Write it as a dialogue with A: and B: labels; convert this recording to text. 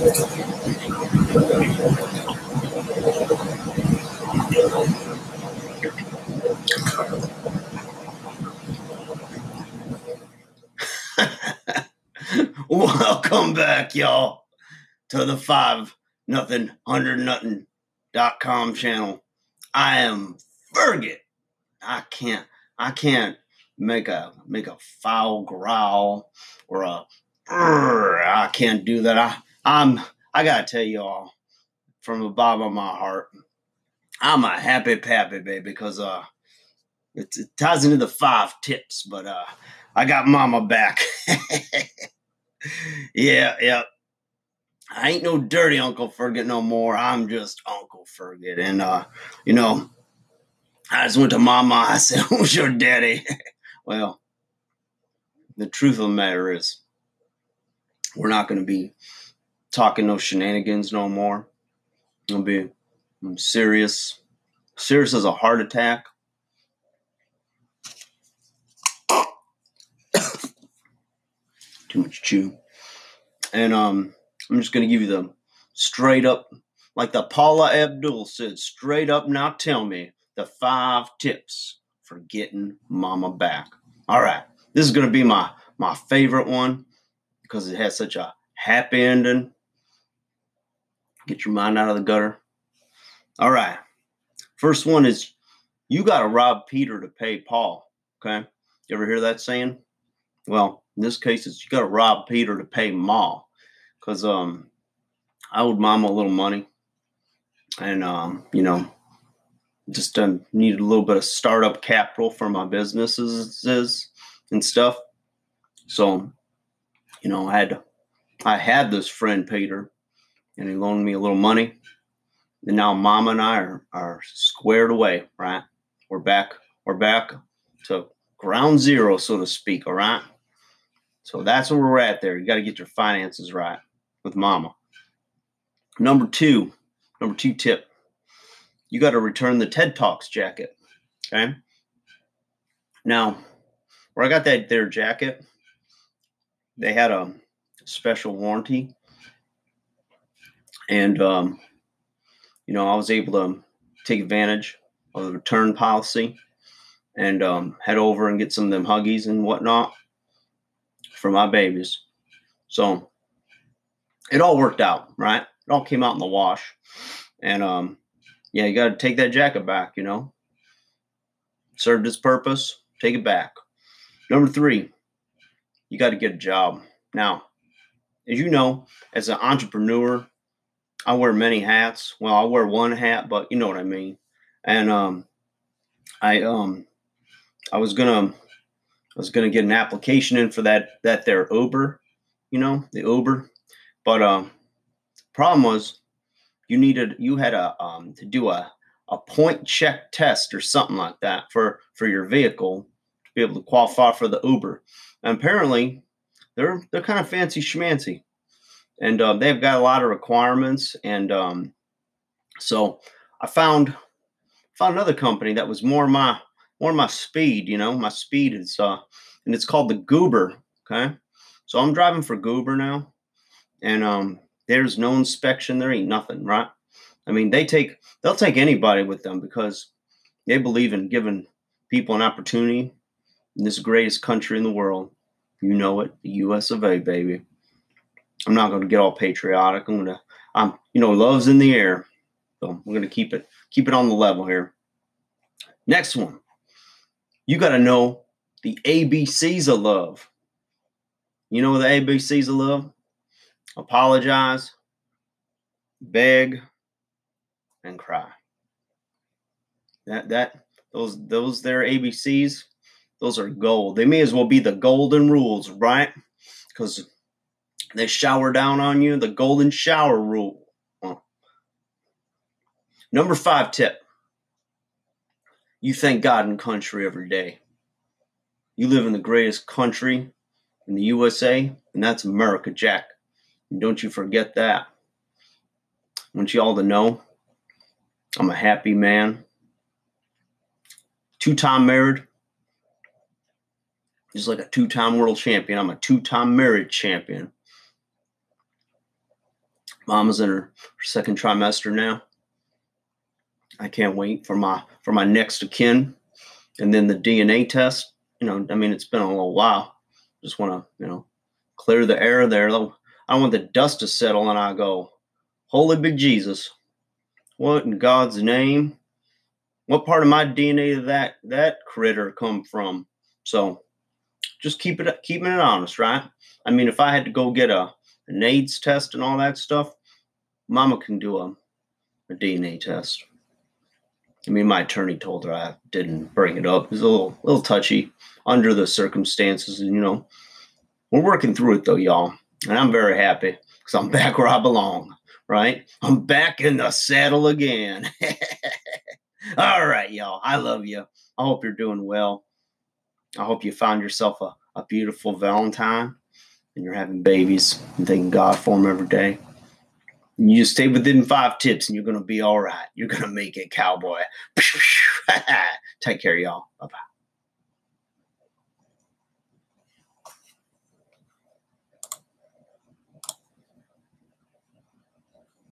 A: Welcome back, y'all, to the five nothing hundred nothing dot com channel. I am Ferget. I can't I can't make a make a foul growl or a I can't do that. I I'm I gotta tell y'all from the bottom of my heart, I'm a happy pappy baby because uh it, it ties into the five tips, but uh I got mama back. yeah, yeah. I ain't no dirty Uncle Ferget no more. I'm just Uncle Ferget. And uh, you know, I just went to mama. I said, Who's your daddy? well, the truth of the matter is, we're not gonna be talking no shenanigans no more. I'll be I'm serious. Serious as a heart attack. Too much chew. And um I'm just gonna give you the straight up, like the Paula Abdul said, straight up now tell me the five tips for getting mama back. All right. This is gonna be my my favorite one because it has such a happy ending. Get your mind out of the gutter. All right. First one is you got to rob Peter to pay Paul. Okay. You ever hear that saying? Well, in this case, it's you got to rob Peter to pay Ma. Because um, I owed Mama a little money. And, um, you know, just needed a little bit of startup capital for my businesses and stuff. So, you know, I had I had this friend Peter, and he loaned me a little money. And now Mama and I are, are squared away, right? We're back, we're back to ground zero, so to speak, all right? So that's where we're at there. You got to get your finances right with Mama. Number two, number two tip, you got to return the TED Talks jacket. Okay. Now, where I got that there jacket, they had a special warranty. And um, you know, I was able to take advantage of the return policy and um, head over and get some of them huggies and whatnot for my babies. So it all worked out, right? It all came out in the wash. And um, yeah, you got to take that jacket back, you know. Served its purpose, take it back. Number three, you got to get a job. Now, as you know, as an entrepreneur, I wear many hats. Well, I wear one hat, but you know what I mean. And um, I um, I was gonna, I was gonna get an application in for that that there Uber, you know, the Uber. But um, problem was, you needed you had a um to do a a point check test or something like that for for your vehicle to be able to qualify for the Uber. And apparently, they're they're kind of fancy schmancy and uh, they've got a lot of requirements. And um, so I found found another company that was more my more my speed. You know, my speed is uh, and it's called the Goober. Okay, so I'm driving for Goober now, and um, there's no inspection. There ain't nothing, right? I mean, they take they'll take anybody with them because they believe in giving people an opportunity in this greatest country in the world. You know it, the U.S. of A. Baby. I'm not going to get all patriotic. I'm going to, um, you know, love's in the air. So we're going to keep it, keep it on the level here. Next one, you got to know the ABCs of love. You know the ABCs of love? Apologize, beg, and cry. That that those those their ABCs, those are gold. They may as well be the golden rules, right? Because they shower down on you. The golden shower rule. Number five tip you thank God and country every day. You live in the greatest country in the USA, and that's America, Jack. And don't you forget that. I want you all to know I'm a happy man. Two time married. Just like a two time world champion, I'm a two time married champion. Mama's in her, second trimester now. I can't wait for my for my next of kin, and then the DNA test. You know, I mean, it's been a little while. Just want to, you know, clear the air there. I want the dust to settle, and I go, "Holy big Jesus, what in God's name? What part of my DNA did that that critter come from?" So, just keep it keeping it honest, right? I mean, if I had to go get a an AIDS test and all that stuff, Mama can do a, a DNA test. I mean, my attorney told her I didn't bring it up. It was a little, little touchy under the circumstances, and you know, we're working through it though, y'all, and I'm very happy because I'm back where I belong. Right, I'm back in the saddle again. All right, y'all. I love you. I hope you're doing well. I hope you found yourself a, a beautiful Valentine and you're having babies and thanking God for them every day. You just stay within five tips and you're going to be all right. You're going to make it, cowboy. Take care, y'all. Bye bye.